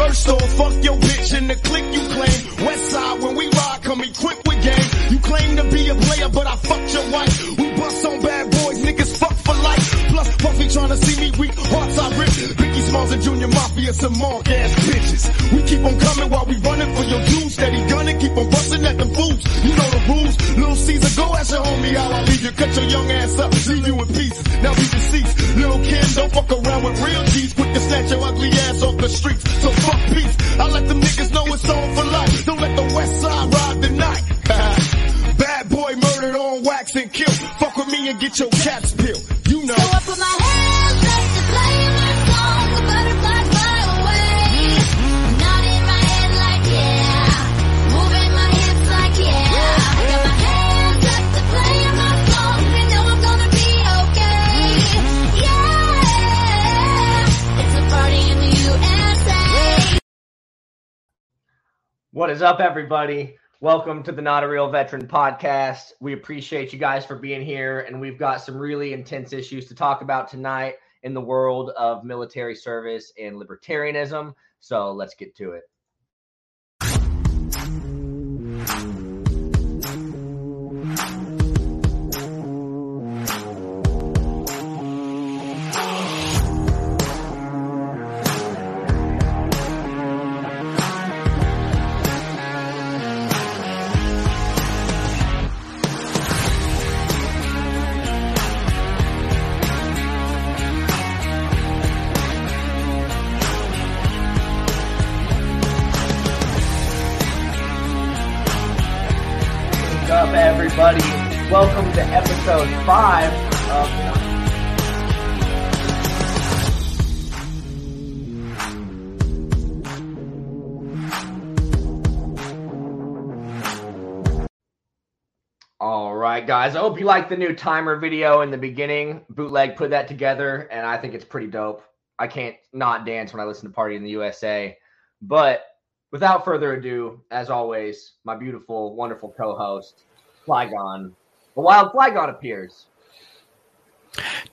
verse or fuck your bitch in the click you claim. West side when we ride, come equipped with game. You claim to be a player, but I fucked your wife. We Plus Puffy tryna see me weak, hearts I rip. Biggie Smalls and Junior Mafia, some mark ass bitches. We keep on coming while we running for your dues. Steady gunning, keep on busting at the fools. You know the rules. Little Caesar, go ask your homie how I leave you. Cut your young ass up, leave you in pieces. Now we deceased. Little Kim, don't fuck around with real G's. Quick to snatch your ugly ass off the streets. So fuck peace. I let them niggas know it's on for life. Don't let the west side ride the night. Bad boy murdered on wax and kill. Fuck with me and get your caps peeled. What is up, everybody? Welcome to the Not a Real Veteran podcast. We appreciate you guys for being here, and we've got some really intense issues to talk about tonight in the world of military service and libertarianism. So let's get to it. Five of. All right, guys. I hope you like the new timer video in the beginning. Bootleg put that together, and I think it's pretty dope. I can't not dance when I listen to Party in the USA. But without further ado, as always, my beautiful, wonderful co-host, Flygon. The wild Flygon appears.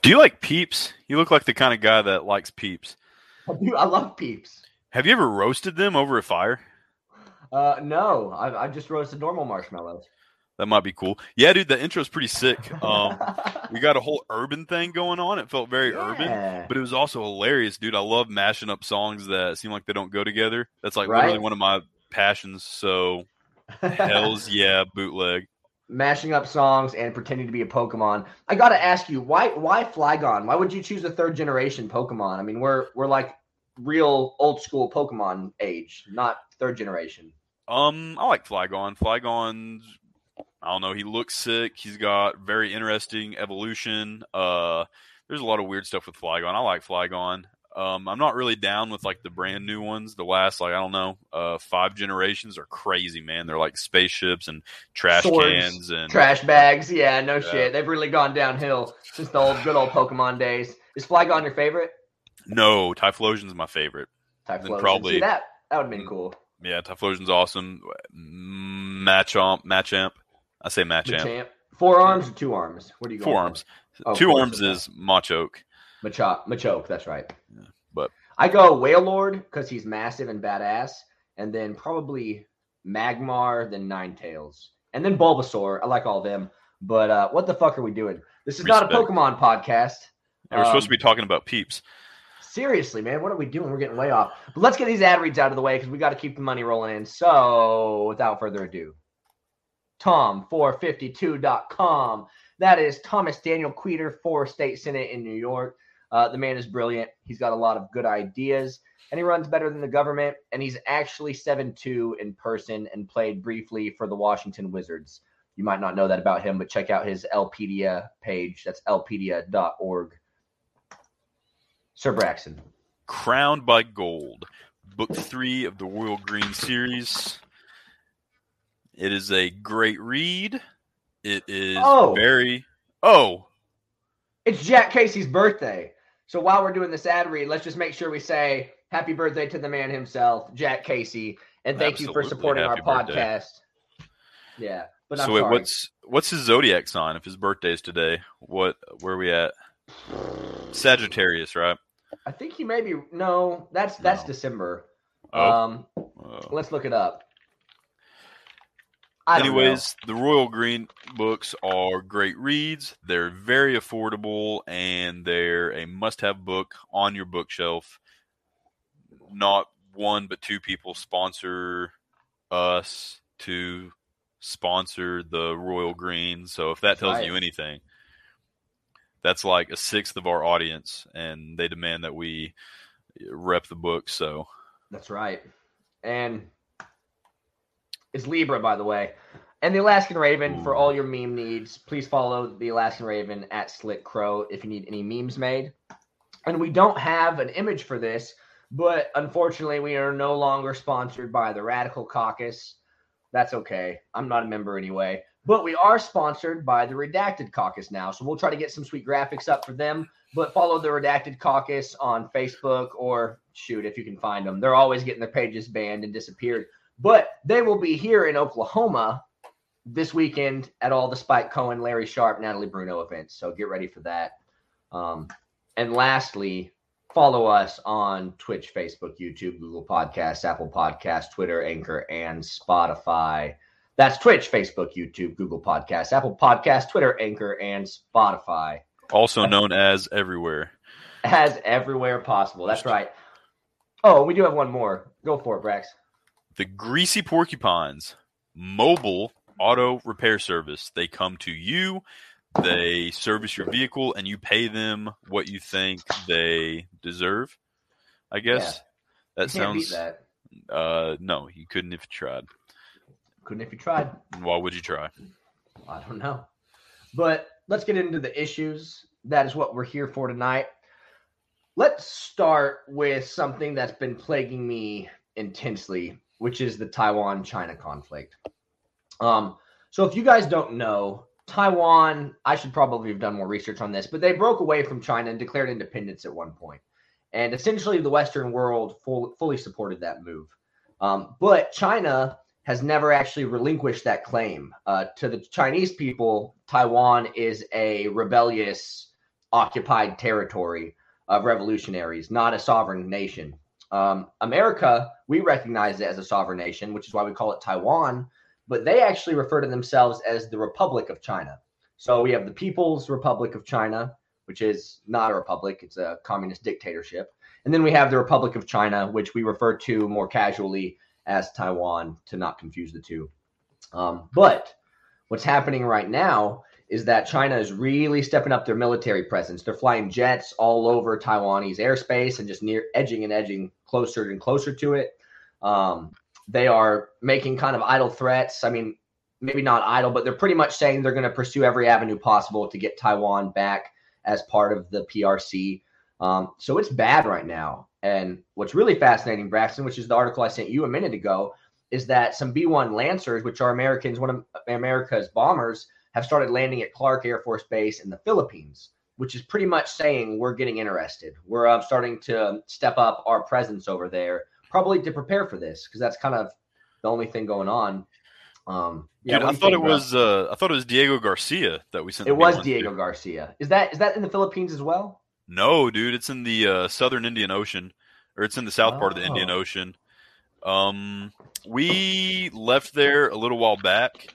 Do you like Peeps? You look like the kind of guy that likes Peeps. I do- I love peeps. Have you ever roasted them over a fire? Uh, no, I, I just roasted normal marshmallows. That might be cool. Yeah, dude, the intro's pretty sick. Um, we got a whole urban thing going on. It felt very urban, but it was also hilarious, dude. I love mashing up songs that seem like they don't go together. That's like Right. literally one of my passions. So, hell's yeah, bootleg. Mashing up songs and pretending to be a Pokemon. I gotta ask you, why why Flygon? Why would you choose a third generation Pokemon? I mean, we're we're like real old school Pokemon age, not third generation. Um, I like Flygon. Flygon's, I don't know, he looks sick. He's got very interesting evolution. Uh, there's a lot of weird stuff with Flygon. I like Flygon. Um, I'm not really down with like the brand new ones. The last, like I don't know, uh, five generations are crazy, man. They're like spaceships and trash Swords, cans and Trash bags, yeah, no Yeah. shit. They've really gone downhill since the old good old Pokemon days. Is Flygon your favorite? no. Typhlosion's my favorite. Typhlosion. probably- See, that that would have been Mm. cool. Yeah, Typhlosion's awesome. Mm, Machamp, Machamp. I say Machamp. Machamp. Four arms or two arms? What do you? Four arms. Oh, Two arms is Machoke. Machoke. Machoke. That's right. but- I go Wailord because he's massive and badass, and then probably Magmar, then Ninetales, and then Bulbasaur. I like all of them. But uh, what the fuck are we doing? This is not a Pokemon podcast. And we're supposed to Um, be talking about peeps. Seriously, man, what are we doing? We're getting way off. But let's get these ad reads out of the way because we got to keep the money rolling in. So, without further ado, Tom452.com. That is Thomas Daniel Queter for State Senate in New York. Uh, the man is brilliant. He's got a lot of good ideas, and he runs better than the government. And he's actually 7 2 in person and played briefly for the Washington Wizards. You might not know that about him, but check out his Lpedia page. That's lpedia.org. Sir Braxton. Crowned by Gold, book three of the Royal Green series. It is a great read. It is Oh. very. Oh, It's Jack Casey's birthday. So while we're doing this ad read, let's just make sure we say happy birthday to the man himself, Jack Casey, and thank you for Absolutely. supporting our birthday. podcast. Yeah, but so wait, what's what's his zodiac sign? If his birthday is today, what where are we at? Sagittarius, right? I think he may be no. That's that's No. December. Oh. Um, Uh, let's look it up. Don't know. anyways, the Royal Green books are great reads. They're very affordable and they're a must have book on your bookshelf. Not one, but two people sponsor us to sponsor the Royal Green. So if that That's tells right. you anything, that's like a sixth of our audience, and they demand that we rep the book. So That's right. And it's Libra, by the way. And the Alaskan Raven, for all hmm. your meme needs, please follow the Alaskan Raven at Slick Crow if you need any memes made. And we don't have an image for this, but unfortunately, we are no longer sponsored by the Radical Caucus. That's okay. I'm not a member anyway. But we are sponsored by the Redacted Caucus now. So we'll try to get some sweet graphics up for them. But follow the Redacted Caucus on Facebook or shoot, if you can find them. They're always getting their pages banned and disappeared. But they will be here in Oklahoma this weekend at all the Spike Cohen, Larry Sharpe, Natalie Bruno events. So get ready for that. Um, and lastly, follow us on Twitch, Facebook, YouTube, Google Podcasts, Apple Podcasts, Twitter, Anchor, and Spotify. That's Twitch, Facebook, YouTube, Google Podcasts, Apple Podcasts, Twitter, Anchor, and Spotify. also known as everywhere. As everywhere possible. That's right. Oh, we do have one more. Go for it, Brax. The Greasy Porcupines mobile auto repair service. They come to you, they service your vehicle, and you pay them what you think they deserve. I guess that can't beat sounds. that. Uh, no, you couldn't if you tried. Couldn't if you tried. Why would you try? I don't know. But let's get into the issues. That is what we're here for tonight. Let's start with something that's been plaguing me intensely, which is the Taiwan China conflict. Um, so, if you guys don't know, Taiwan, I should probably have done more research on this, but they broke away from China and declared independence at one point. And essentially, the Western world full, fully supported that move. Um, but China has never actually relinquished that claim. Uh, to the Chinese people, Taiwan is a rebellious, occupied territory of revolutionaries, not a sovereign nation. Um, America, we recognize it as a sovereign nation, which is why we call it Taiwan, but they actually refer to themselves as the Republic of China. So we have the People's Republic of China, which is not a republic, it's a communist dictatorship. And then we have the Republic of China, which we refer to more casually as Taiwan to not confuse the two. Um, but what's happening right now is that China is really stepping up their military presence. They're flying jets all over Taiwanese airspace and just near edging and edging closer and closer to it. Um, they are making kind of idle threats. I mean, maybe not idle, but they're pretty much saying they're going to pursue every avenue possible to get Taiwan back as part of the PRC. Um, so it's bad right now. And what's really fascinating, Braxton, which is the article I sent you a minute ago, is that some B 1 Lancers, which are Americans, one of America's bombers, have started landing at Clark Air Force Base in the Philippines, which is pretty much saying we're getting interested. We're uh, starting to step up our presence over there, probably to prepare for this, because that's kind of the only thing going on. Um, yeah, Dude, I thought it bro? was. Uh, I thought it was Diego Garcia that we sent. It was B1 to. Diego Garcia. Is that is that in the Philippines as well? No, dude, it's in the uh, southern Indian Ocean, or it's in the south part of the Indian Oh. Ocean. Um, we left there a little while back.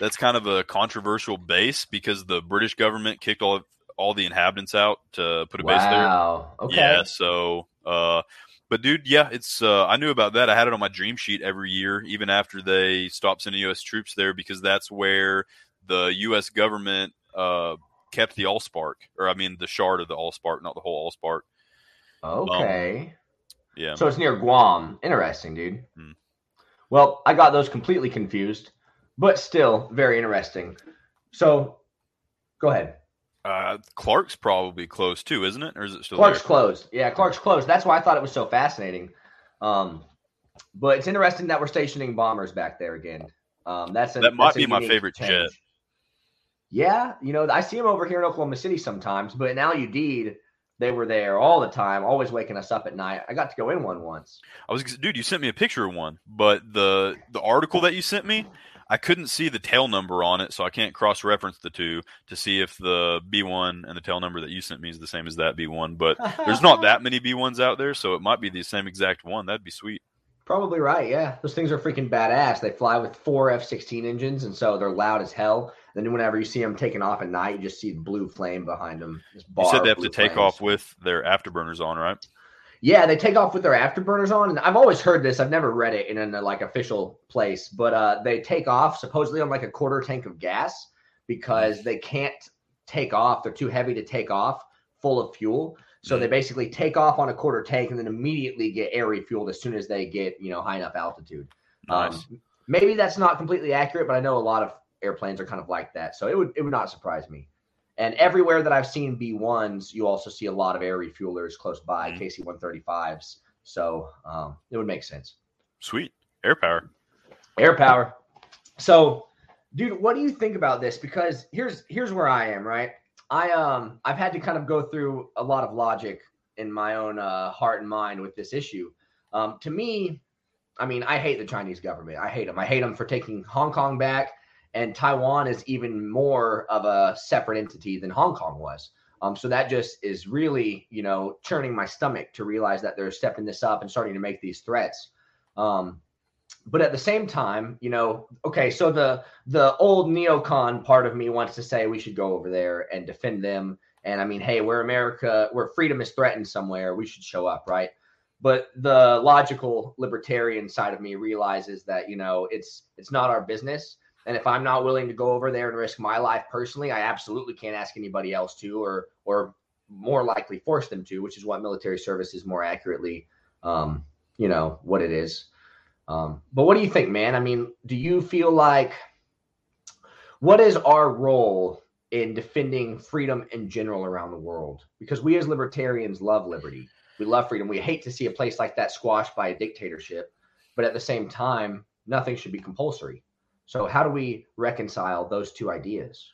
That's kind of a controversial base because the British government kicked all all the inhabitants out to put a base there. Wow. Okay. Yeah, so uh but dude, yeah, it's uh I knew about that. I had it on my dream sheet every year, even after they stopped sending US troops there because that's where the US government uh kept the Allspark. Or I mean the shard of the Allspark, not the whole Allspark. Okay. Yeah. So it's near Guam. Interesting, dude. Hmm. Well, I got those completely confused, but still very interesting. So go ahead. Uh Clark's probably close too, isn't it? Or is it still Clark's there? closed. Yeah, Clark's closed. That's why I thought it was so fascinating. Um, but it's interesting that we're stationing bombers back there again. Um, that's a, That might be my favorite change. jet. Yeah, you know, I see them over here in Oklahoma City sometimes, but in Al Udeid, they were there all the time, always waking us up at night. I got to go in one once. I was dude, you sent me a picture of one, but the the article that you sent me, I couldn't see the tail number on it, so I can't cross reference the two to see if the B one and the tail number that you sent me is the same as that B one. But there's not that many B ones out there, so it might be the same exact one. That'd be sweet. Probably right. Yeah, those things are freaking badass. They fly with four F-16 engines, and so they're loud as hell. Then whenever you see them taking off at night, you just see the blue flame behind them. You said they have to take off with their afterburners on, right? Yeah, they take off with their afterburners on, and I've always heard this. I've never read it in a like official place, but uh, they take off supposedly on like a quarter tank of gas because they can't take off. They're too heavy to take off full of fuel. So they basically take off on a quarter tank and then immediately get air refueled as soon as they get you know high enough altitude. Nice. Um, maybe that's not completely accurate, but I know a lot of airplanes are kind of like that. So it would it would not surprise me. And everywhere that I've seen B1s, you also see a lot of air refuelers close by, Mhm. KC 135s. So um, it would make sense. Sweet. Air power. Air power. So, dude, what do you think about this? Because here's here's where I am, right? I um I've had to kind of go through a lot of logic in my own uh, heart and mind with this issue. Um, to me, I mean, I hate the Chinese government. I hate them. I hate them for taking Hong Kong back, and Taiwan is even more of a separate entity than Hong Kong was. Um, so that just is really, you know, churning my stomach to realize that they're stepping this up and starting to make these threats. Um, but at the same time, you know, okay, so the the old neocon part of me wants to say we should go over there and defend them. And I mean, hey, we're America, where freedom is threatened somewhere, we should show up, right? But the logical libertarian side of me realizes that you know it's it's not our business. And if I'm not willing to go over there and risk my life personally, I absolutely can't ask anybody else to, or or more likely force them to, which is what military service is more accurately, um, you know, what it is. Um, but what do you think, man? I mean, do you feel like what is our role in defending freedom in general around the world? Because we as libertarians love liberty. We love freedom. We hate to see a place like that squashed by a dictatorship, but at the same time, nothing should be compulsory. So how do we reconcile those two ideas?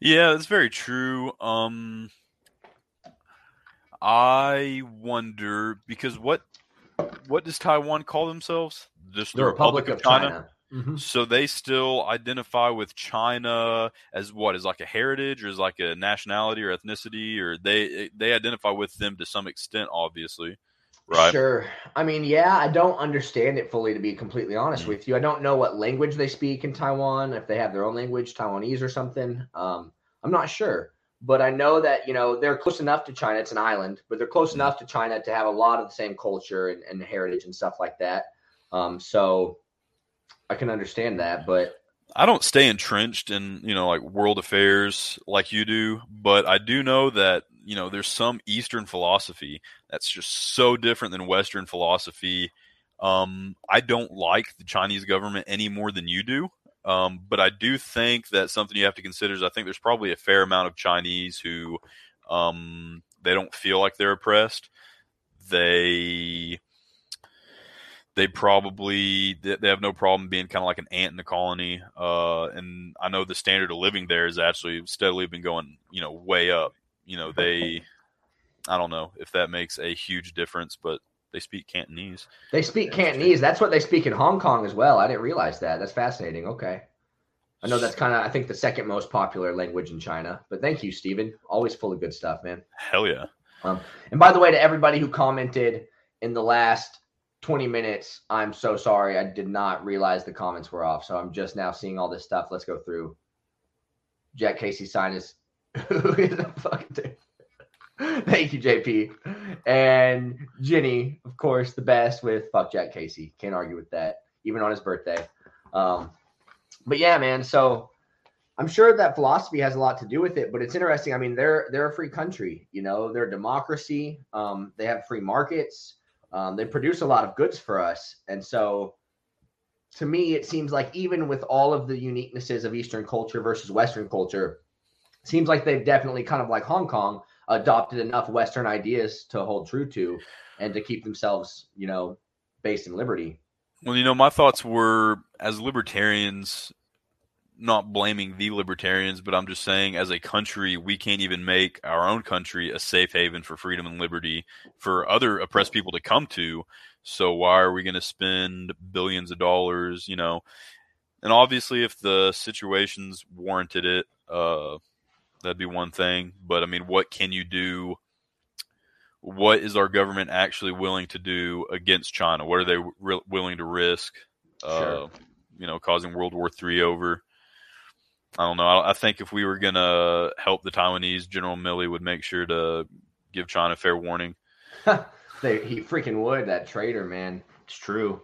Yeah, that's very true. Um, I wonder because what what does Taiwan call themselves? Just The Republic of China. Mhm. So they still identify with China as what is like a heritage or is like a nationality or ethnicity or they they identify with them to some extent, obviously, right? Sure. I mean, yeah, I don't understand it fully to be completely honest Mhm. with you. I don't know what language they speak in Taiwan, if they have their own language, Taiwanese or something. Um, I'm not sure. But I know that, you know, they're close enough to China. It's an island, but they're close Mhm. enough to China to have a lot of the same culture and, and heritage and stuff like that. Um, so I can understand that, but I don't stay entrenched in, you know, like world affairs like you do, but I do know that, you know, there's some Eastern philosophy that's just so different than Western philosophy. Um, I don't like the Chinese government any more than you do. Um, but I do think that something you have to consider is I think there's probably a fair amount of Chinese who um, they don't feel like they're oppressed. They they probably they have no problem being kind of like an ant in the colony. Uh, and I know the standard of living there has actually steadily been going, you know, way up. You know, they I don't know if that makes a huge difference, but they speak Cantonese. they speak Cantonese. That's what they speak in Hong Kong as well. I didn't realize that. That's fascinating. Okay. I know that's kind of, I think, the second most popular language in China. But thank you, Stephen. Always full of good stuff, man. Hell yeah. Um, and by the way, to everybody who commented in the last 20 minutes, I'm so sorry. I did not realize the comments were off. So I'm just now seeing all this stuff. Let's go through. Jack Casey sign is who is the fuck dude? Thank you, JP. And Jenny, of course, the best with fuck Jack Casey. Can't argue with that, even on his birthday. Um, but yeah, man. So I'm sure that philosophy has a lot to do with it, but it's interesting. I mean, they're they're a free country, you know, they're a democracy. Um, they have free markets. Um, they produce a lot of goods for us, and so to me, it seems like even with all of the uniquenesses of Eastern culture versus Western culture, seems like they've definitely kind of like Hong Kong adopted enough Western ideas to hold true to and to keep themselves, you know, based in liberty. Well, you know, my thoughts were as libertarians, not blaming the libertarians, but I'm just saying as a country, we can't even make our own country a safe haven for freedom and liberty for other oppressed people to come to. So why are we going to spend billions of dollars, you know? And obviously, if the situations warranted it, uh, that'd be one thing. But I mean, what can you do what is our government actually willing to do against China? What are they re- willing to risk? Sure. Uh, you know, causing World War III over. I don't know. I, I think if we were gonna help the Taiwanese, General Milley would make sure to give China fair warning. they, he freaking would. That traitor, man. It's true.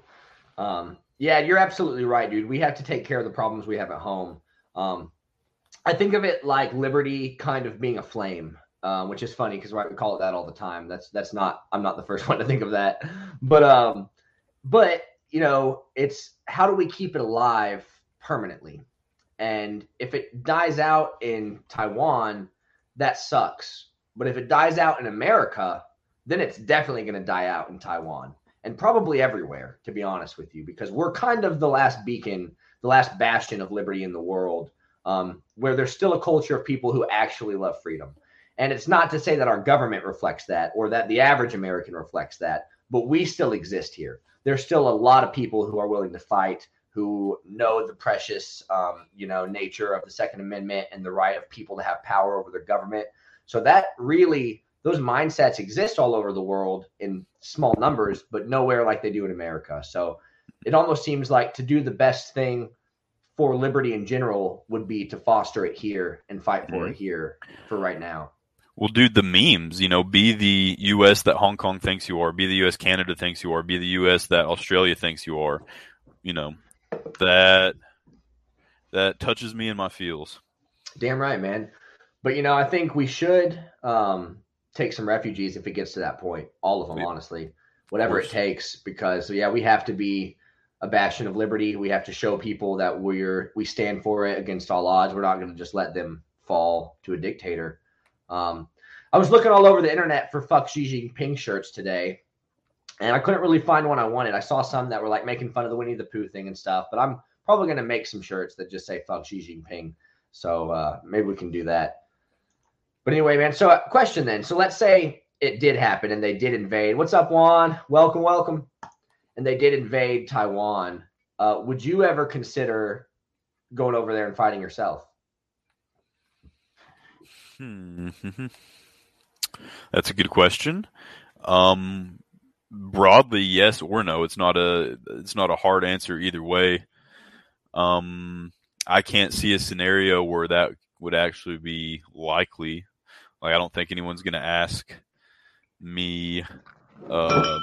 Um, yeah, you're absolutely right, dude. We have to take care of the problems we have at home. Um, I think of it like liberty kind of being a flame, um, which is funny because we call it that all the time. That's that's not. I'm not the first one to think of that, but um, but you know, it's how do we keep it alive permanently? And if it dies out in Taiwan, that sucks. But if it dies out in America, then it's definitely going to die out in Taiwan and probably everywhere, to be honest with you, because we're kind of the last beacon, the last bastion of liberty in the world, um, where there's still a culture of people who actually love freedom. And it's not to say that our government reflects that or that the average American reflects that, but we still exist here. There's still a lot of people who are willing to fight, who know the precious, um, you know, nature of the Second Amendment and the right of people to have power over their government. So that really those mindsets exist all over the world in small numbers, but nowhere like they do in America. So it almost seems like to do the best thing for liberty in general would be to foster it here and fight for it here for right now. Well, dude, the memes, you know, be the U.S. that Hong Kong thinks you are, be the U.S. Canada thinks you are, be the U.S. that Australia thinks you are, you know, that that touches me in my feels. Damn right, man. But you know, I think we should um, take some refugees if it gets to that point. All of them, Yeah. honestly, whatever it takes. Because yeah, we have to be a bastion of liberty. We have to show people that we're we stand for it against all odds. We're not going to just let them fall to a dictator. Um, I was looking all over the internet for "fuck Xi Jinping" shirts today, and I couldn't really find one I wanted. I saw some that were like making fun of the Winnie the Pooh thing and stuff, but I'm probably going to make some shirts that just say "fuck Xi Jinping." So uh, maybe we can do that. But anyway, man. So, uh, question then. So, let's say it did happen and they did invade. What's up, Juan? Welcome, welcome. And they did invade Taiwan. Uh, would you ever consider going over there and fighting yourself? Hmm. That's a good question. Um, broadly, yes or no. It's not a it's not a hard answer either way. Um, I can't see a scenario where that would actually be likely. Like, I don't think anyone's going to ask me, uh,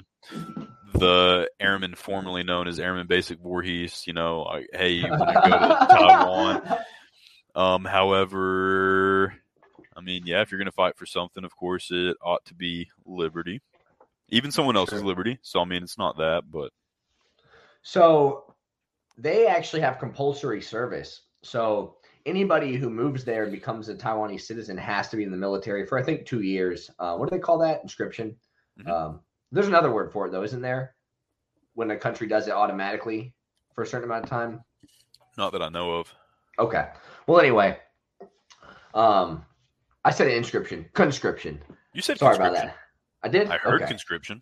the airman formerly known as Airman Basic Voorhees, you know, like, hey, you want to go to Taiwan? Um, however, I mean, yeah, if you're going to fight for something, of course, it ought to be liberty, even someone else's Sure. liberty. So, I mean, it's not that, but So they actually have compulsory service. So anybody who moves there and becomes a Taiwanese citizen has to be in the military for I think two years. Uh, what do they call that? Inscription. Mhm. Um, there's another word for it though, isn't there? When a country does it automatically for a certain amount of time. not that I know of. Okay. Well, anyway, um, I said an inscription, conscription. You said Sorry about that. I did. I heard Okay. conscription.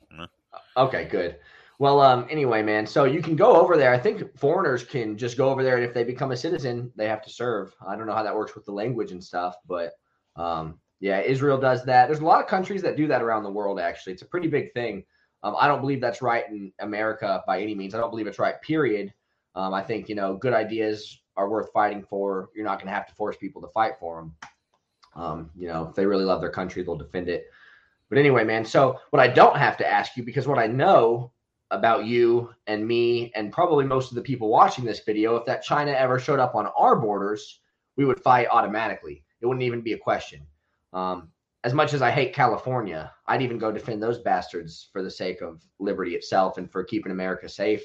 Okay, good. Well, um, anyway, man, so you can go over there. I think foreigners can just go over there, and if they become a citizen, they have to serve. I don't know how that works with the language and stuff, but um, yeah, Israel does that. There's a lot of countries that do that around the world. Actually, it's a pretty big thing. Um, I don't believe that's right in America by any means. I don't believe it's right. Period. Um, I think you know good ideas are worth fighting for. You're not going to have to force people to fight for them. Um, you know, if they really love their country, they'll defend it. But anyway, man, so what I don't have to ask you, because what I know about you and me, and probably most of the people watching this video, if that China ever showed up on our borders, we would fight automatically. It wouldn't even be a question. Um, as much as I hate California, I'd even go defend those bastards for the sake of liberty itself and for keeping America safe.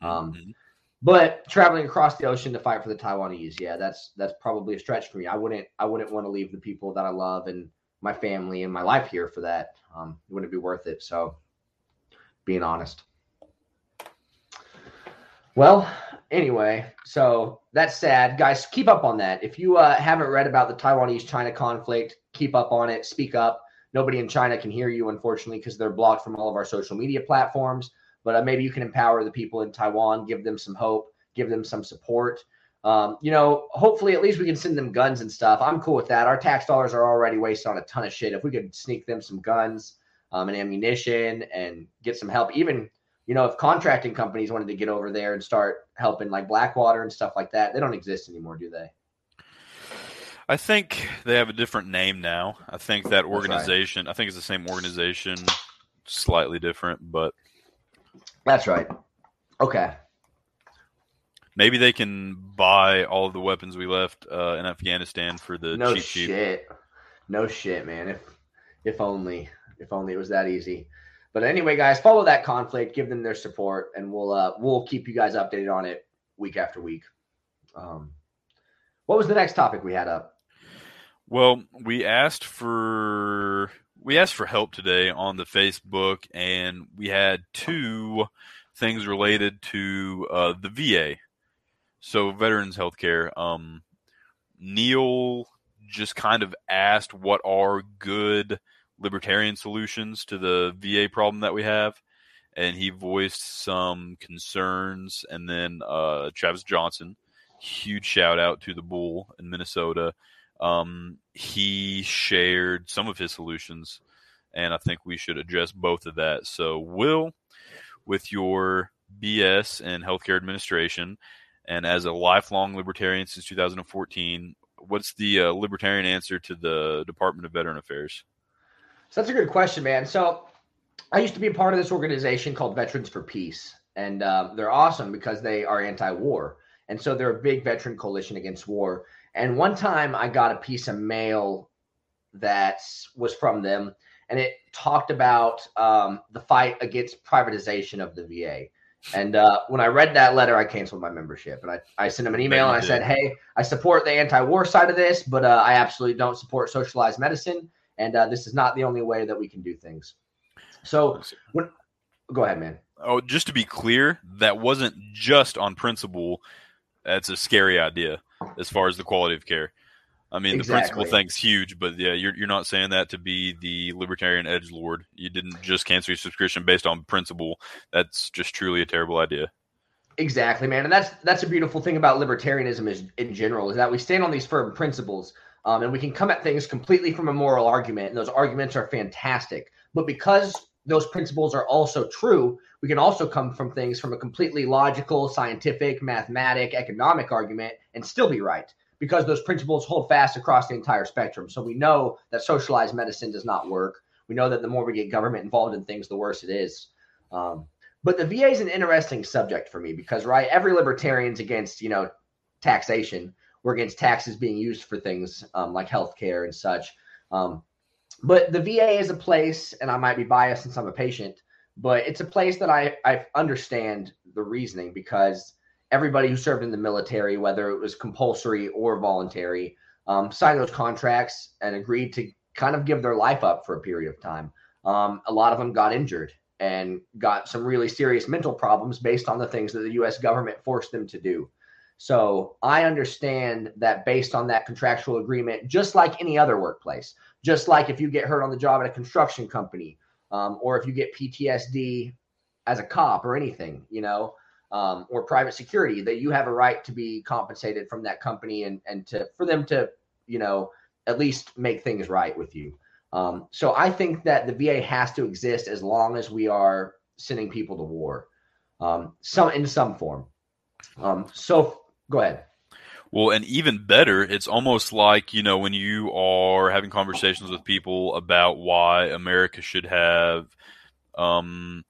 Um, mhm. but traveling across the ocean to fight for the Taiwanese, yeah, that's that's probably a stretch for me. I wouldn't I wouldn't want to leave the people that I love and my family and my life here for that. Um, it wouldn't be worth it. So, being honest. Well, anyway, so that's sad, guys. Keep up on that. If you uh, haven't read about the Taiwanese-China conflict, keep up on it. Speak up. Nobody in China can hear you, unfortunately, because they're blocked from all of our social media platforms. But uh, maybe you can empower the people in Taiwan, give them some hope, give them some support. Um, you know, hopefully, at least we can send them guns and stuff. I'm cool with that. Our tax dollars are already wasted on a ton of shit. If we could sneak them some guns, um, and ammunition and get some help. Even you know, if contracting companies wanted to get over there and start helping like Blackwater and stuff like that, they don't exist anymore, do they? I think they have a different name now. I think that right. organization. I think it's the same organization, slightly different, but That's right. Okay. maybe they can buy all of the weapons we left uh, in Afghanistan for the no cheap cheap. shit. No shit, man. If if only if only it was that easy. But anyway, guys, follow that conflict, give them their support, and we'll uh we'll keep you guys updated on it week after week. Um what was the next topic we had up? Well, we asked for we asked for help today on the Facebook, and we had two things related to uh, the VA. So veterans healthcare. Um, Neil just kind of asked what are good libertarian solutions to the VA problem that we have, and he voiced some concerns. And then uh, Travis Johnson, huge shout out to the Bull in Minnesota. Um, he shared some of his solutions, and I think we should address both of that. So, Will, with your BS in healthcare administration, and as a lifelong libertarian since 2014, what's the uh, libertarian answer to the Department of Veteran Affairs? So that's a good question, man. So I used to be a part of this organization called Veterans for Peace, and um, they're awesome because they are anti-war, and so they're a big veteran coalition against war. And one time, I got a piece of mail that was from them, and it talked about um, the fight against privatization of the VA. And uh, when I read that letter, I canceled my membership, and I, I sent them an email and I said, "Hey, I support the anti-war side of this, but uh, I absolutely don't support socialized medicine." And uh, this is not the only way that we can do things. So, when, go ahead, man. Oh, just to be clear, that wasn't just on principle. That's a scary idea as far as the quality of care. I mean, the principle thing's huge, but yeah, you're you're not saying that to be the libertarian edge lord. You didn't just cancel your subscription based on principle. That's just truly a terrible idea. Exactly, man, and that's that's a beautiful thing about libertarianism is in general is that we stand on these firm principles, um, and we can come at things completely from a moral argument, and those arguments are fantastic. But because those principles are also true, we can also come from things from a completely logical, scientific, mathematic, economic argument and still be right because those principles hold fast across the entire spectrum. So we know that socialized medicine does not work. We know that the more we get government involved in things, the worse it is. Um, but the VA is an interesting subject for me because, right, every libertarian's against, you know, taxation. We're against taxes being used for things um, like healthcare and such. Um, but the VA is a place, and I might be biased since I'm a patient, but it's a place that I, I understand the reasoning because everybody who served in the military, whether it was compulsory or voluntary, um, signed those contracts and agreed to kind of give their life up for a period of time. Um, a lot of them got injured and got some really serious mental problems based on the things that the US government forced them to do. So I understand that based on that contractual agreement, just like any other workplace, just like if you get hurt on the job at a construction company, um, or if you get PTSD as a cop or anything, you know, um, or private security, that you have a right to be compensated from that company and and to for them to, you know, at least make things right with you. Um, so I think that the VA has to exist as long as we are sending people to war, um, some in some form. Um, so go ahead. Well, and even better, it's almost like, you know, when you are having conversations with people about why America should have, um,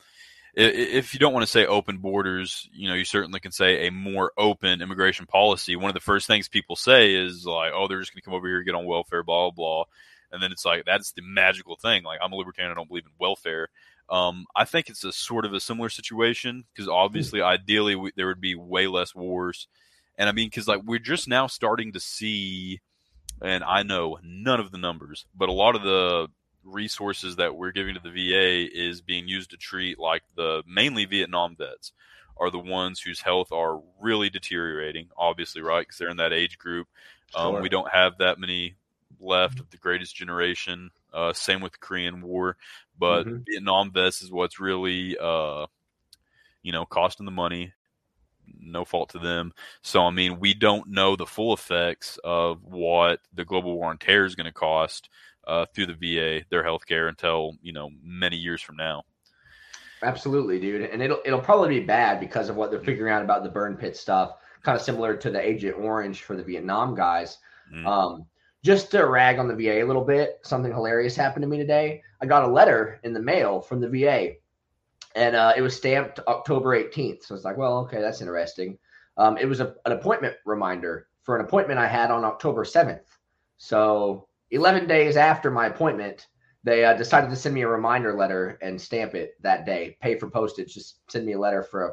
if you don't want to say open borders, you know, you certainly can say a more open immigration policy. One of the first things people say is like, oh, they're just going to come over here, get on welfare, blah, blah, blah. And then it's like, that's the magical thing. Like, I'm a libertarian, I don't believe in welfare. Um, I think it's a sort of a similar situation because obviously, ideally, we, there would be way less wars. And I mean, because like we're just now starting to see, and I know none of the numbers, but a lot of the resources that we're giving to the VA is being used to treat like the mainly Vietnam vets are the ones whose health are really deteriorating, obviously, right? Because they're in that age group. Um, Sure. we don't have that many left of the greatest generation. Uh, same with the Korean War, but Mhm. Vietnam vets is what's really, uh, you know, costing the money. No fault to them. So, I mean, we don't know the full effects of what the global war on terror is going to cost uh, through the VA their health care until you know many years from now. Absolutely, dude. And it'll it'll probably be bad because of what they're figuring out about the burn pit stuff, kind of similar to the Agent Orange for the Vietnam guys. Mm. Um, just to rag on the VA a little bit, something hilarious happened to me today. I got a letter in the mail from the VA, and uh, it was stamped October 18th. So it's like, well, okay, that's interesting. Um, it was a, an appointment reminder for an appointment I had on October 7th. So 11 days after my appointment, they uh, decided to send me a reminder letter and stamp it that day. Pay for postage. Just send me a letter for a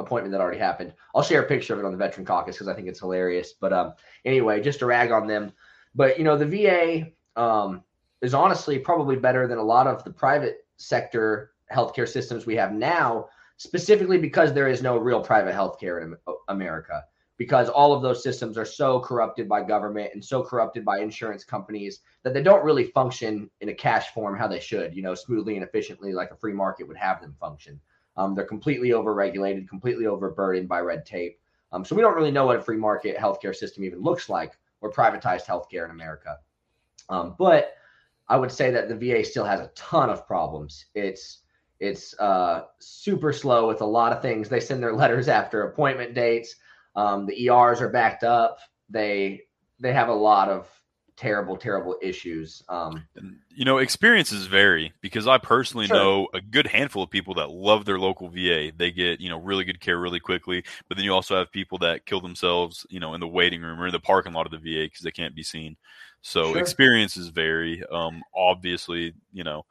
appointment that already happened. I'll share a picture of it on the Veteran Caucus because I think it's hilarious. But um, anyway, just to rag on them. But you know, the VA um, is honestly probably better than a lot of the private sector healthcare systems we have now, specifically because there is no real private healthcare in America. Because all of those systems are so corrupted by government and so corrupted by insurance companies that they don't really function in a cash form how they should, you know, smoothly and efficiently like a free market would have them function. Um, they're completely overregulated, completely overburdened by red tape. Um, so we don't really know what a free market healthcare system even looks like or privatized healthcare in America. Um, but I would say that the VA still has a ton of problems. It's it's uh, super slow with a lot of things. They send their letters after appointment dates. Um, the ERs are backed up. They they have a lot of terrible, terrible issues. Um, you know, experiences vary because I personally Sure. know a good handful of people that love their local VA. They get, you know, really good care really quickly. But then you also have people that kill themselves, you know, in the waiting room or in the parking lot of the VA because they can't be seen. So Sure. experiences vary. Um, obviously, you know,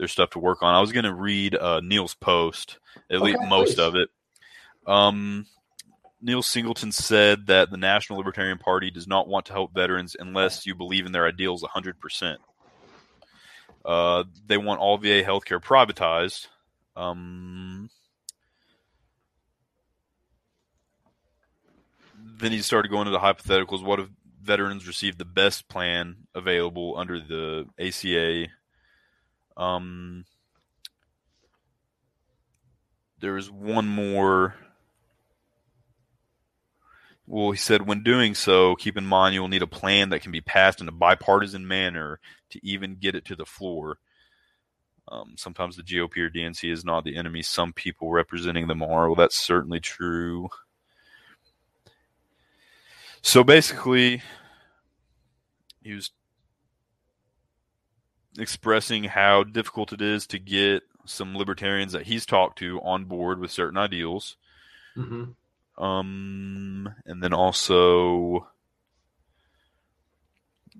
there's stuff to work on. I was going to read uh, Neil's post, at least most please. of it. Um, Neil Singleton said that the National Libertarian Party does not want to help veterans unless you believe in their ideals 100%. Uh, they want all VA healthcare privatized. Um, then he started going into the hypotheticals. What if veterans receive the best plan available under the ACA? Um, there was one more. Well, he said, when doing so, keep in mind you will need a plan that can be passed in a bipartisan manner to even get it to the floor. Um, sometimes the GOP or DNC is not the enemy. Some people representing them are. Well, that's certainly true. So basically, he was expressing how difficult it is to get some libertarians that he's talked to on board with certain ideals. mhm. Um, and then also,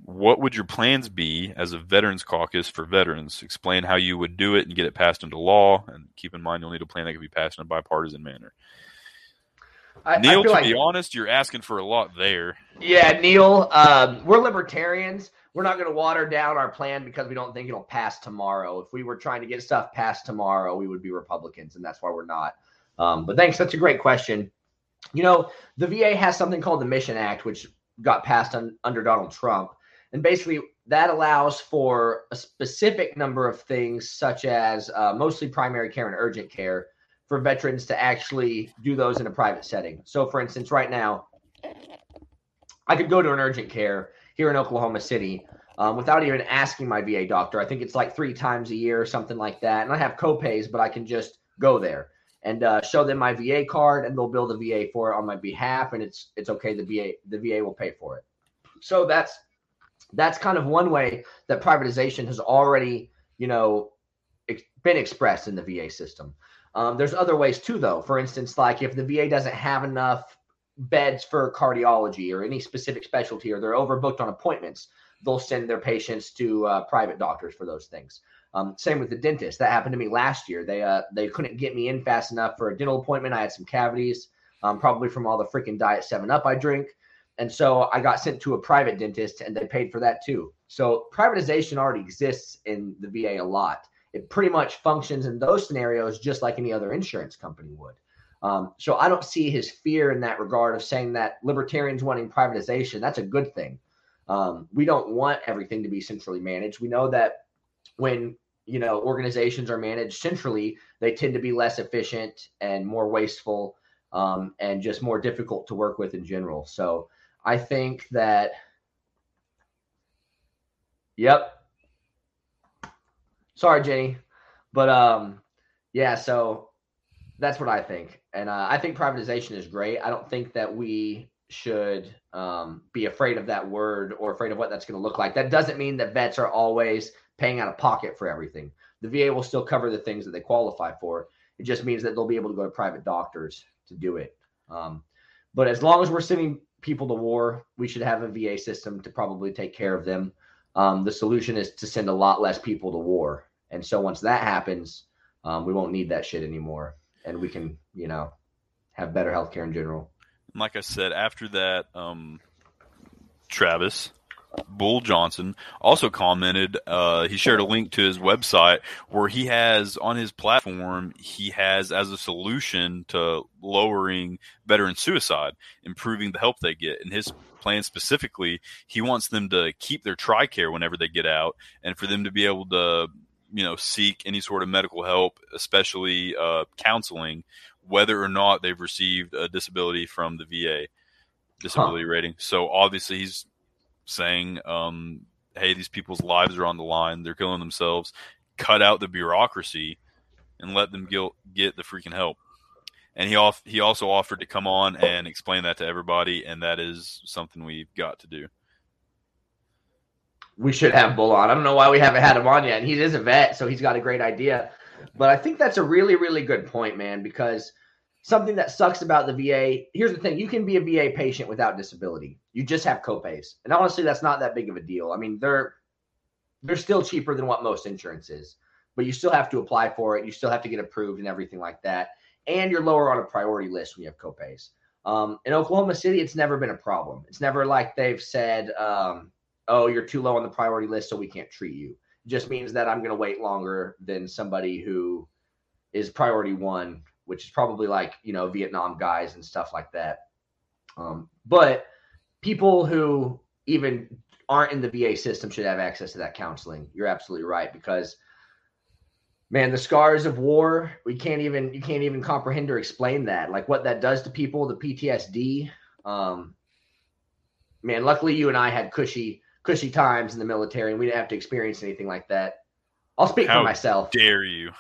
what would your plans be as a veterans caucus for veterans? Explain how you would do it and get it passed into law. And keep in mind, you'll need a plan that can be passed in a bipartisan manner. I, I Neil, feel to like be honest, you're asking for a lot there. Yeah, Neil, um, we're libertarians. We're not going to water down our plan because we don't think it'll pass tomorrow. If we were trying to get stuff passed tomorrow, we would be Republicans, and that's why we're not. Um, but thanks. That's a great question. You know, the VA has something called the Mission Act, which got passed un- under Donald Trump. And basically, that allows for a specific number of things, such as uh, mostly primary care and urgent care, for veterans to actually do those in a private setting. So, for instance, right now, I could go to an urgent care here in Oklahoma City um, without even asking my VA doctor. I think it's like three times a year or something like that. And I have copays, but I can just go there and uh, show them my VA card, and they'll bill the VA for it on my behalf, and it's it's okay. The VA the VA will pay for it. So that's that's kind of one way that privatization has already you know been expressed in the VA system. Um, there's other ways too, though. For instance, like if the VA doesn't have enough beds for cardiology or any specific specialty, or they're overbooked on appointments, they'll send their patients to uh, private doctors for those things. Um, same with the dentist. That happened to me last year. They uh, they couldn't get me in fast enough for a dental appointment. I had some cavities, um, probably from all the freaking diet Seven Up I drink, and so I got sent to a private dentist, and they paid for that too. So privatization already exists in the VA a lot. It pretty much functions in those scenarios just like any other insurance company would. Um, so I don't see his fear in that regard of saying that libertarians wanting privatization. That's a good thing. Um, we don't want everything to be centrally managed. We know that when you know organizations are managed centrally, they tend to be less efficient and more wasteful, um, and just more difficult to work with in general. So I think that. Yep, Sorry, Jenny, but um, yeah. So that's what I think, and uh, I think privatization is great. I don't think that we should um, be afraid of that word or afraid of what that's going to look like. That doesn't mean that vets are always paying out of pocket for everything. The VA will still cover the things that they qualify for. It just means that they'll be able to go to private doctors to do it. Um, but as long as we're sending people to war, we should have a VA system to probably take care of them. Um, the solution is to send a lot less people to war. And so once that happens, um, we won't need that shit anymore. And we can, you know, have better healthcare in general. like I said, after that, um, Travis Bull Johnson also commented. Uh, he shared a link to his website where he has on his platform. He has as a solution to lowering veteran suicide, improving the help they get. And his plan specifically, he wants them to keep their TRICARE whenever they get out, and for them to be able to, you know, seek any sort of medical help, especially uh, counseling, whether or not they've received a disability from the VA disability rating. So obviously he's saying, um, hey, these people's lives are on the line. They're killing themselves. Cut out the bureaucracy and let them get, get the freaking help. And he off, he also offered to come on and explain that to everybody, and that is something we've got to do. We should have Bull on. I don't know why we haven't had him on yet. And he is a vet, so he's got a great idea. But I think that's a really, really good point, man, because something that sucks about the VA here's the thing you can be a VA patient without disability. You just have copays. And honestly, that's not that big of a deal. I mean, they're they're still cheaper than what most insurance is, but you still have to apply for it. You still have to get approved and everything like that. And you're lower on a priority list when you have copays. Um, in Oklahoma City, it's never been a problem. It's never like they've said, um, oh, you're too low on the priority list, so we can't treat you. It just means that I'm going to wait longer than somebody who is priority one, which is probably like, you know, Vietnam guys and stuff like that. Um, but people who even aren't in the VA system should have access to that counseling. You're absolutely right because man, the scars of war, we can't even you can't even comprehend or explain that. Like what that does to people, the PTSD. Um man, luckily you and I had cushy cushy times in the military and we didn't have to experience anything like that. I'll speak How for myself. Dare you?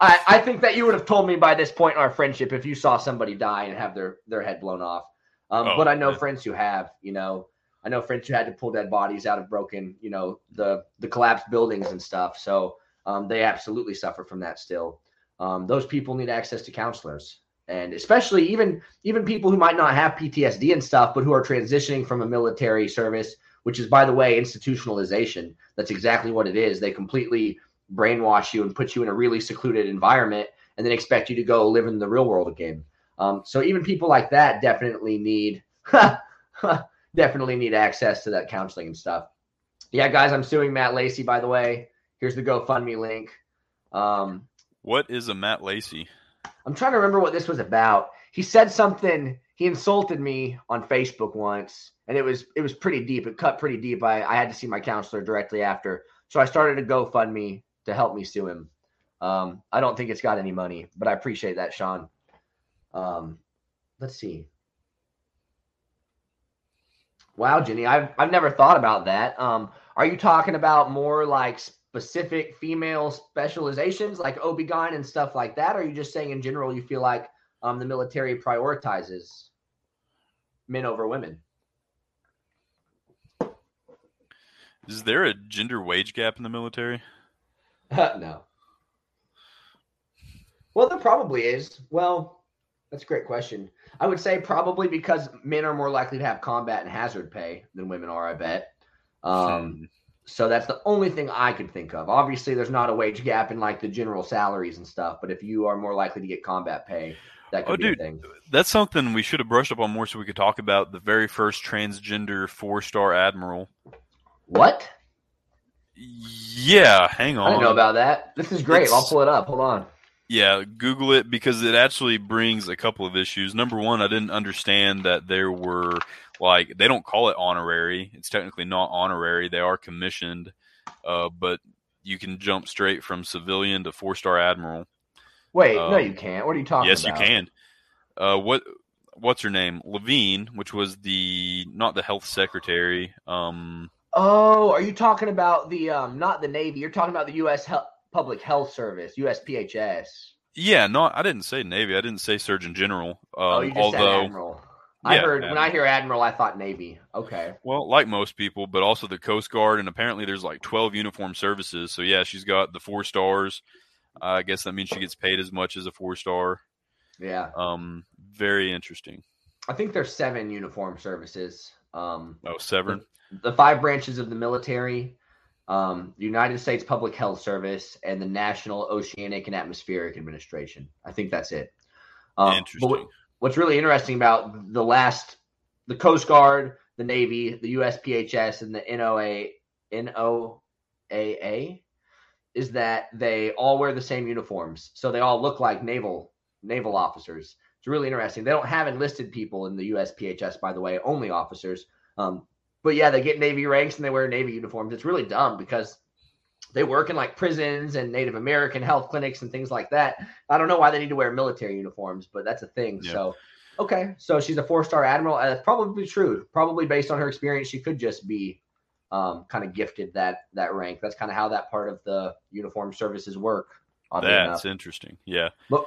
I, I think that you would have told me by this point in our friendship if you saw somebody die and have their their head blown off. Um, Oh, but I know yeah. friends who have, you know, I know friends who had to pull dead bodies out of broken, you know, the the collapsed buildings and stuff. So um, they absolutely suffer from that still. Um, those people need access to counselors, and especially even even people who might not have PTSD and stuff, but who are transitioning from a military service, which is by the way institutionalization. That's exactly what it is. They completely brainwash you and put you in a really secluded environment, and then expect you to go live in the real world again. Um, so even people like that definitely need definitely need access to that counseling and stuff. Yeah, guys, I'm suing Matt Lacey. By the way, here's the GoFundMe link. Um, What is a Matt Lacey? I'm trying to remember what this was about. He said something. He insulted me on Facebook once, and it was it was pretty deep. It cut pretty deep. I, I had to see my counselor directly after, so I started a GoFundMe to help me sue him. Um, I don't think it's got any money, but I appreciate that, Sean. Um, let's see. Wow, Jenny, I've I've never thought about that. Um, are you talking about more like specific female specializations like OB-GYN and stuff like that? Or are you just saying in general you feel like um, the military prioritizes men over women? Is there a gender wage gap in the military? no. Well, there probably is. Well, that's a great question. I would say probably because men are more likely to have combat and hazard pay than women are, I bet. Um, Hmm. So that's the only thing I could think of. Obviously, there's not a wage gap in like the general salaries and stuff, but if you are more likely to get combat pay, that could Oh, be dude. a thing. That's something we should have brushed up on more so we could talk about the very first transgender four star admiral. What? Yeah, hang on. I didn't know about that. This is great. I'll pull it up. Hold on. Yeah, Google it because it actually brings a couple of issues. Number one, I didn't understand that there were like they don't call it honorary. It's technically not honorary. They are commissioned, uh, but you can jump straight from civilian to four star admiral. Wait, no, Um, you can't. What are you talking yes, about? Yes, you can. Uh, what what's her name? Levine, which was the not the health secretary. Um, Oh, are you talking about the um not the Navy? You're talking about the U.S. Hel- Public Health Service, USPHS. Yeah, no, I didn't say Navy. I didn't say Surgeon General. Um, oh, you just although, said Admiral. I Yeah, heard when I hear Admiral, I thought Navy. Okay. well, like most people, but also the Coast Guard, and apparently there's like 12 uniform services. So yeah, she's got the four stars. I guess that means she gets paid as much as a four star. Yeah, Um, very interesting. I think there's seven uniform services. Um, Oh, Severn. the five branches of the military, um, United States Public Health Service, and the National Oceanic and Atmospheric Administration. I think that's it. Um, Interesting. what- what's really interesting about the last, the Coast Guard, the Navy, the USPHS, and the NOA, NOAA, is that they all wear the same uniforms, so they all look like naval naval officers. It's really interesting. They don't have enlisted people in the USPHS, by the way, only officers. Um, but yeah, they get Navy ranks and they wear Navy uniforms. It's really dumb because they work in like prisons and Native American health clinics and things like that. I don't know why they need to wear military uniforms, but that's a thing. Yeah. So, okay, so she's a four-star admiral. Uh, that's probably true. Probably based on her experience, she could just be um, kind of gifted that that rank. That's kind of how that part of the uniform services work. That's enough. interesting. Yeah. But-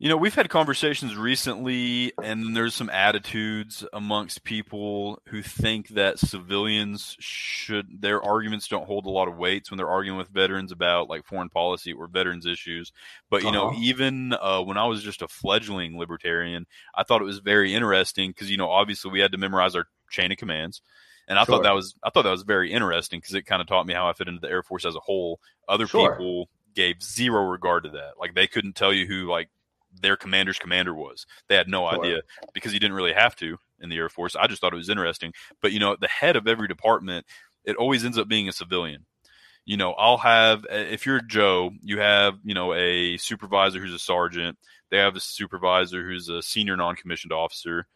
You know, we've had conversations recently, and there's some attitudes amongst people who think that civilians should, their arguments don't hold a lot of weights when they're arguing with veterans about like foreign policy or veterans issues. But, you know, Uh-huh. even uh, when I was just a fledgling libertarian, I thought it was very interesting because, you know, obviously we had to memorize our chain of commands. And I Sure. thought that was I thought that was very interesting because it kind of taught me how I fit into the Air Force as a whole. Other Sure. people gave zero regard to that. Like they couldn't tell you who like their commander's commander was. They had no Sure. idea because you didn't really have to in the Air Force. I just thought it was interesting. But you know, the head of every department, it always ends up being a civilian. You know, I'll have if you're Joe, you have you know a supervisor who's a sergeant. They have a supervisor who's a senior non-commissioned officer,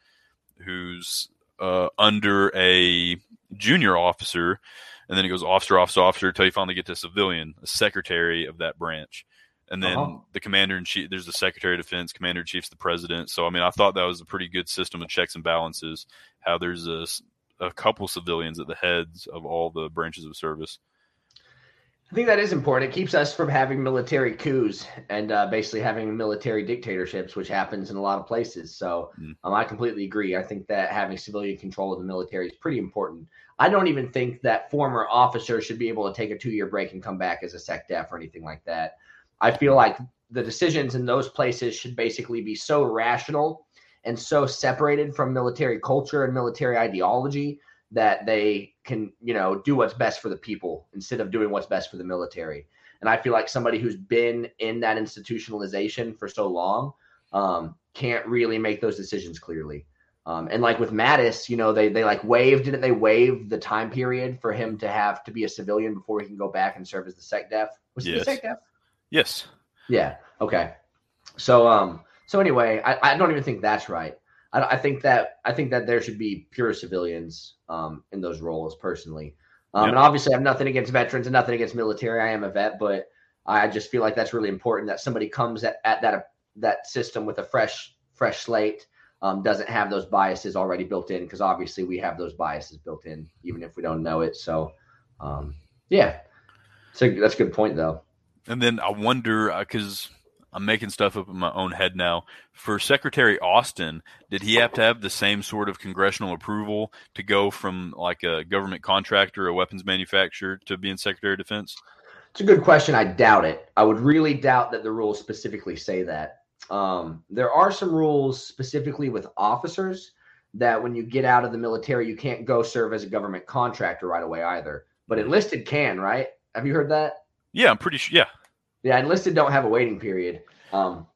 who's uh, under a junior officer, and then it goes officer, officer, officer until you finally get to civilian, a secretary of that branch. And then Uh-huh. the commander in chief, there's the secretary of defense, commander in chief's the president. So, I mean, I thought that was a pretty good system of checks and balances. How there's a, a couple civilians at the heads of all the branches of service. I think that is important. It keeps us from having military coups and uh, basically having military dictatorships, which happens in a lot of places. So Mm. um, I completely agree. I think that having civilian control of the military is pretty important. I don't even think that former officers should be able to take a two year break and come back as a sec def or anything like that. I feel like the decisions in those places should basically be so rational and so separated from military culture and military ideology that they can, you know, do what's best for the people instead of doing what's best for the military. And I feel like somebody who's been in that institutionalization for so long um, can't really make those decisions clearly. Um, and like with Mattis, you know, they they like waived didn't they waive the time period for him to have to be a civilian before he can go back and serve as the sec def? Was he the Yes. sec def? Yes. Yeah. Okay. So um so anyway, I, I don't even think that's right. I, I think that I think that there should be pure civilians um in those roles personally. Um, Yep. And obviously, I have nothing against veterans and nothing against military. I am a vet, but I just feel like that's really important that somebody comes at, at that that system with a fresh fresh slate. Um, doesn't have those biases already built in because obviously we have those biases built in even if we don't know it. So, um, yeah, so that's a good point though. And then I wonder because I'm making stuff up in my own head now. For Secretary Austin, did he have to have the same sort of congressional approval to go from like a government contractor, a weapons manufacturer, to being Secretary of Defense? It's a good question. I doubt it. I would really doubt that the rules specifically say that. Um, there are some rules specifically with officers that when you get out of the military, you can't go serve as a government contractor right away either. But enlisted can, right? Have you heard that? Yeah, I'm pretty sure. Yeah, Yeah, enlisted don't have a waiting period. Um,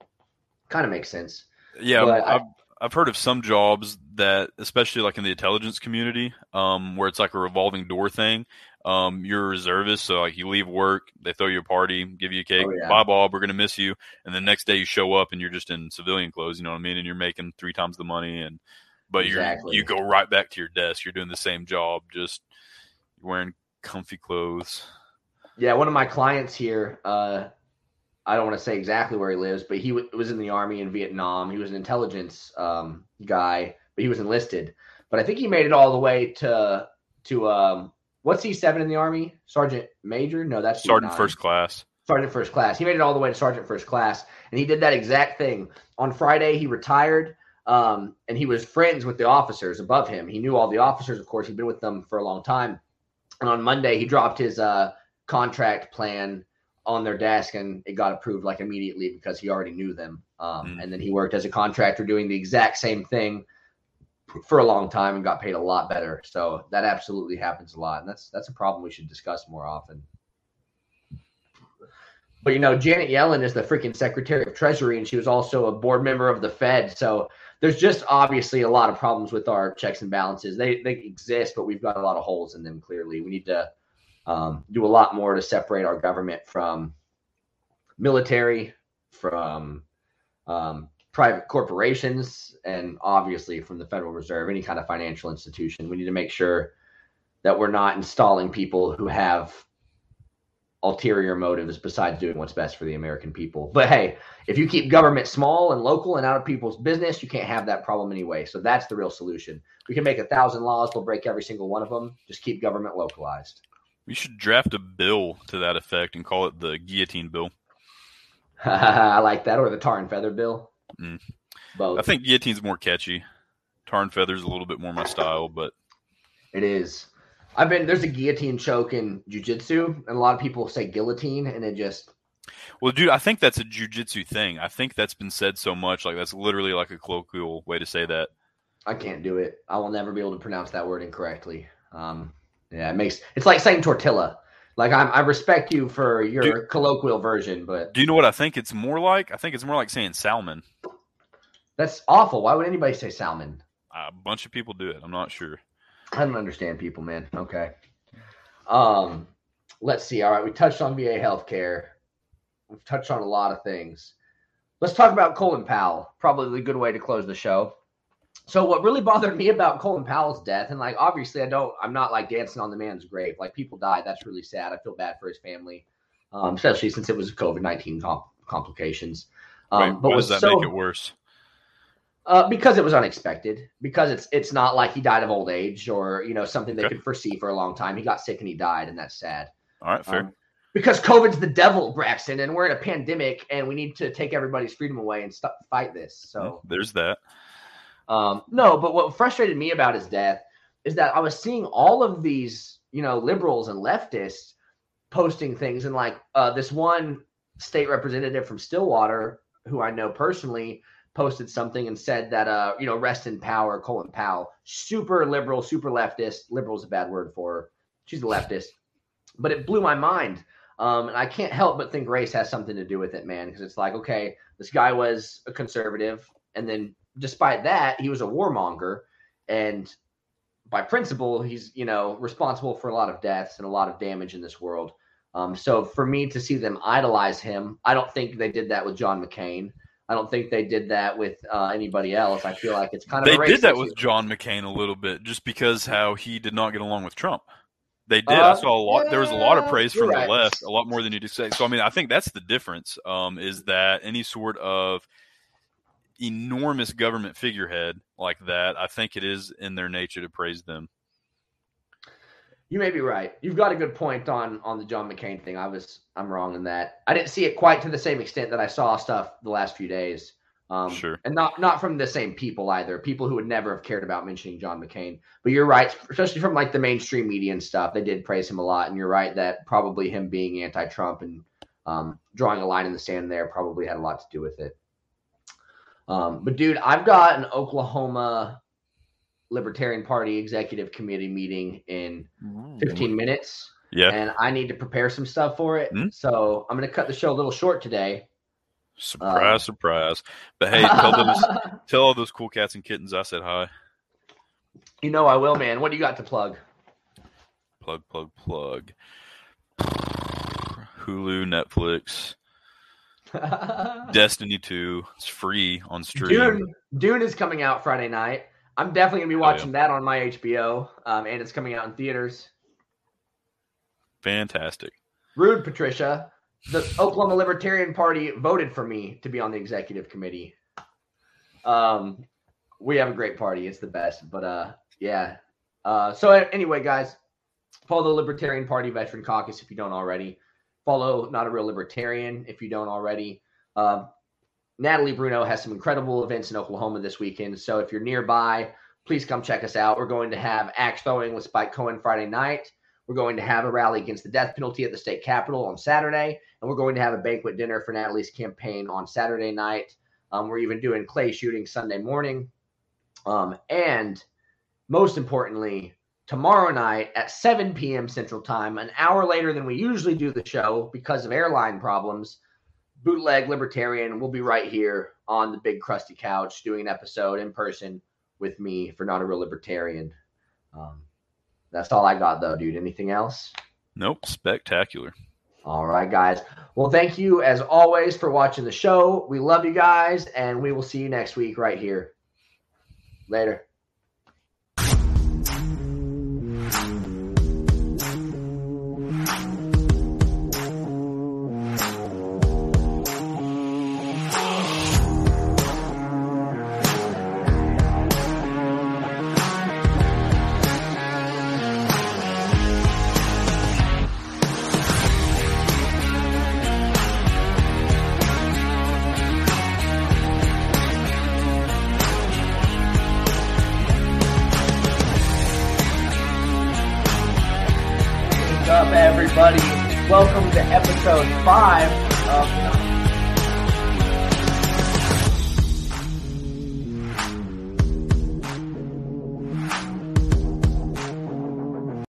kind of makes sense. yeah. But I- I've I've heard of some jobs that, especially like in the intelligence community, um, where it's like a revolving door thing. Um, you're a reservist, so like you leave work, they throw you a party, give you a cake, Oh, yeah. bye Bob, we're gonna miss you, and the next day you show up and you're just in civilian clothes, you know what I mean, and you're making three times the money, and but Exactly. you're you go right back to your desk, you're doing the same job, just wearing comfy clothes. Yeah, one of my clients here, uh, I don't want to say exactly where he lives, but he w- was in the army in Vietnam. He was an intelligence um, guy, but he was enlisted. But I think he made it all the way to to um, what's he seven in the army? Sergeant major? No, that's Sergeant D9. first class. sergeant first class. He made it all the way to sergeant first class, and he did that exact thing. On Friday, he retired, um, and he was friends with the officers above him. He knew all the officers, of course. He'd been with them for a long time. And on Monday, he dropped his uh, contract plan on their desk, and it got approved like immediately because he already knew them. Um, Mm. And then he worked as a contractor doing the exact same thing for a long time and got paid a lot better. So that absolutely happens a lot, and that's that's a problem we should discuss more often. But you know, Janet Yellen is the freaking Secretary of Treasury, and she was also a board member of the Fed. So there's just obviously a lot of problems with our checks and balances. They they exist, but we've got a lot of holes in them. Clearly, we need to um, do a lot more to separate our government from military, from um, private corporations, and obviously from the Federal Reserve, any kind of financial institution. We need to make sure that we're not installing people who have ulterior motives besides doing what's best for the American people. But hey, if you keep government small and local and out of people's business, you can't have that problem anyway. So that's the real solution. We can make a thousand laws, we'll break every single one of them. Just keep government localized. We should draft a bill to that effect and call it the guillotine bill. I like that, or the tar and feather bill. Mm. Both. I think guillotine's more catchy. Tar and feather's a little bit more my style, but It is. I've been there's a guillotine choke in jujitsu, and a lot of people say guillotine, and it just well, dude, I think that's a jujitsu thing. I think that's been said so much, like that's literally like a colloquial way to say that. I can't do it. I will never be able to pronounce that word incorrectly. Um, yeah, it makes it's like saying tortilla. Like I'm, I respect you for your Dude. colloquial version, but Do you know what I think it's more like? I think it's more like saying salmon. that's awful. Why would anybody say salmon? A bunch of people do it. I'm not sure. I don't understand people, man. Okay. Um, let's see. All right, we touched on VA healthcare. We've touched on a lot of things. Let's talk about Colin Powell. Probably a good way to close the show. So, what really bothered me about Colin Powell's death, and like obviously, I don't, I'm not like dancing on the man's grave. Like people died, that's really sad. I feel bad for his family, um, especially since it was COVID nineteen com- complications. Um, Right, but why does that so, make it worse? uh, because it was unexpected. Because it's it's not like he died of old age or you know something they Okay. could foresee for a long time. He got sick and he died, and that's sad. All right, fair. Um, because COVID's the devil, Braxton, and we're in a pandemic, and we need to take everybody's freedom away and stop fight this. So There's that. Um, no, but what frustrated me about his death is that I was seeing all of these, you know, liberals and leftists posting things, and like uh, this one state representative from Stillwater, who I know personally, posted something and said that, uh, you know, rest in power, Colin Powell, super liberal, super leftist. Liberal is a bad word for her. She's a leftist, but it blew my mind. Um, and I can't help but think race has something to do with it, man, because it's like, okay, this guy was a conservative, and then despite that, he was a warmonger, and by principle, he's you know responsible for a lot of deaths and a lot of damage in this world. Um, so for me to see them idolize him, I don't think they did that with John McCain. I don't think they did that with uh, anybody else. I feel like it's kind of They a did that with John McCain a little bit, just because how he did not get along with Trump. They did. Uh, I saw a lot. There was a lot of praise from right. the left, a lot more than you'd say. So I mean, I think that's the difference. Um, is that any sort of enormous government figurehead like that? I think it is in their nature to praise them. You may be right. You've got a good point on on the John McCain thing. I was I'm wrong in that. I didn't see it quite to the same extent that I saw stuff the last few days. Um, Sure. And not not from the same people either. People who would never have cared about mentioning John McCain. But you're right, especially from like the mainstream media and stuff. They did praise him a lot, and you're right that probably him being anti-Trump and um, drawing a line in the sand there probably had a lot to do with it. Um, but dude, I've got an Oklahoma Libertarian Party Executive Committee meeting in 15 minutes Yeah. and I need to prepare some stuff for it. Hmm? So I'm going to cut the show a little short today. Surprise, Uh, surprise. But hey, tell those tell all those cool cats and kittens I said hi. you know I will, man. What do you got to plug? Plug, plug, plug. Hulu, Netflix, Destiny 2. It's free on Steam. Dune, Dune is coming out Friday night. I'm definitely going to be Oh, yeah. watching that on my HBO, um, and it's coming out in theaters. Fantastic. Rude, Patricia. The Oklahoma Libertarian Party voted for me to be on the executive committee. Um, we have a great party. It's the best. But uh, yeah, Uh, so anyway, guys, follow the Libertarian Party Veteran Caucus if you don't already. Follow Not a Real Libertarian if you don't already. Uh, Natalie Bruno has some incredible events in Oklahoma this weekend. So if you're nearby, please come check us out. We're going to have axe throwing with Spike Cohen Friday night. We're going to have a rally against the death penalty at the state capitol on Saturday, and we're going to have a banquet dinner for Natalie's campaign on Saturday night. Um, we're even doing clay shooting Sunday morning. Um, and most importantly, tomorrow night at 7 p.m. Central Time, an hour later than we usually do the show because of airline problems, Bootleg Libertarian will be right here on the big crusty couch doing an episode in person with me for Not a Real Libertarian. Um, that's all I got, though, dude. Anything else? Nope, spectacular. All right, guys. Well, thank you as always for watching the show. We love you guys, and we will see you next week right here. Later.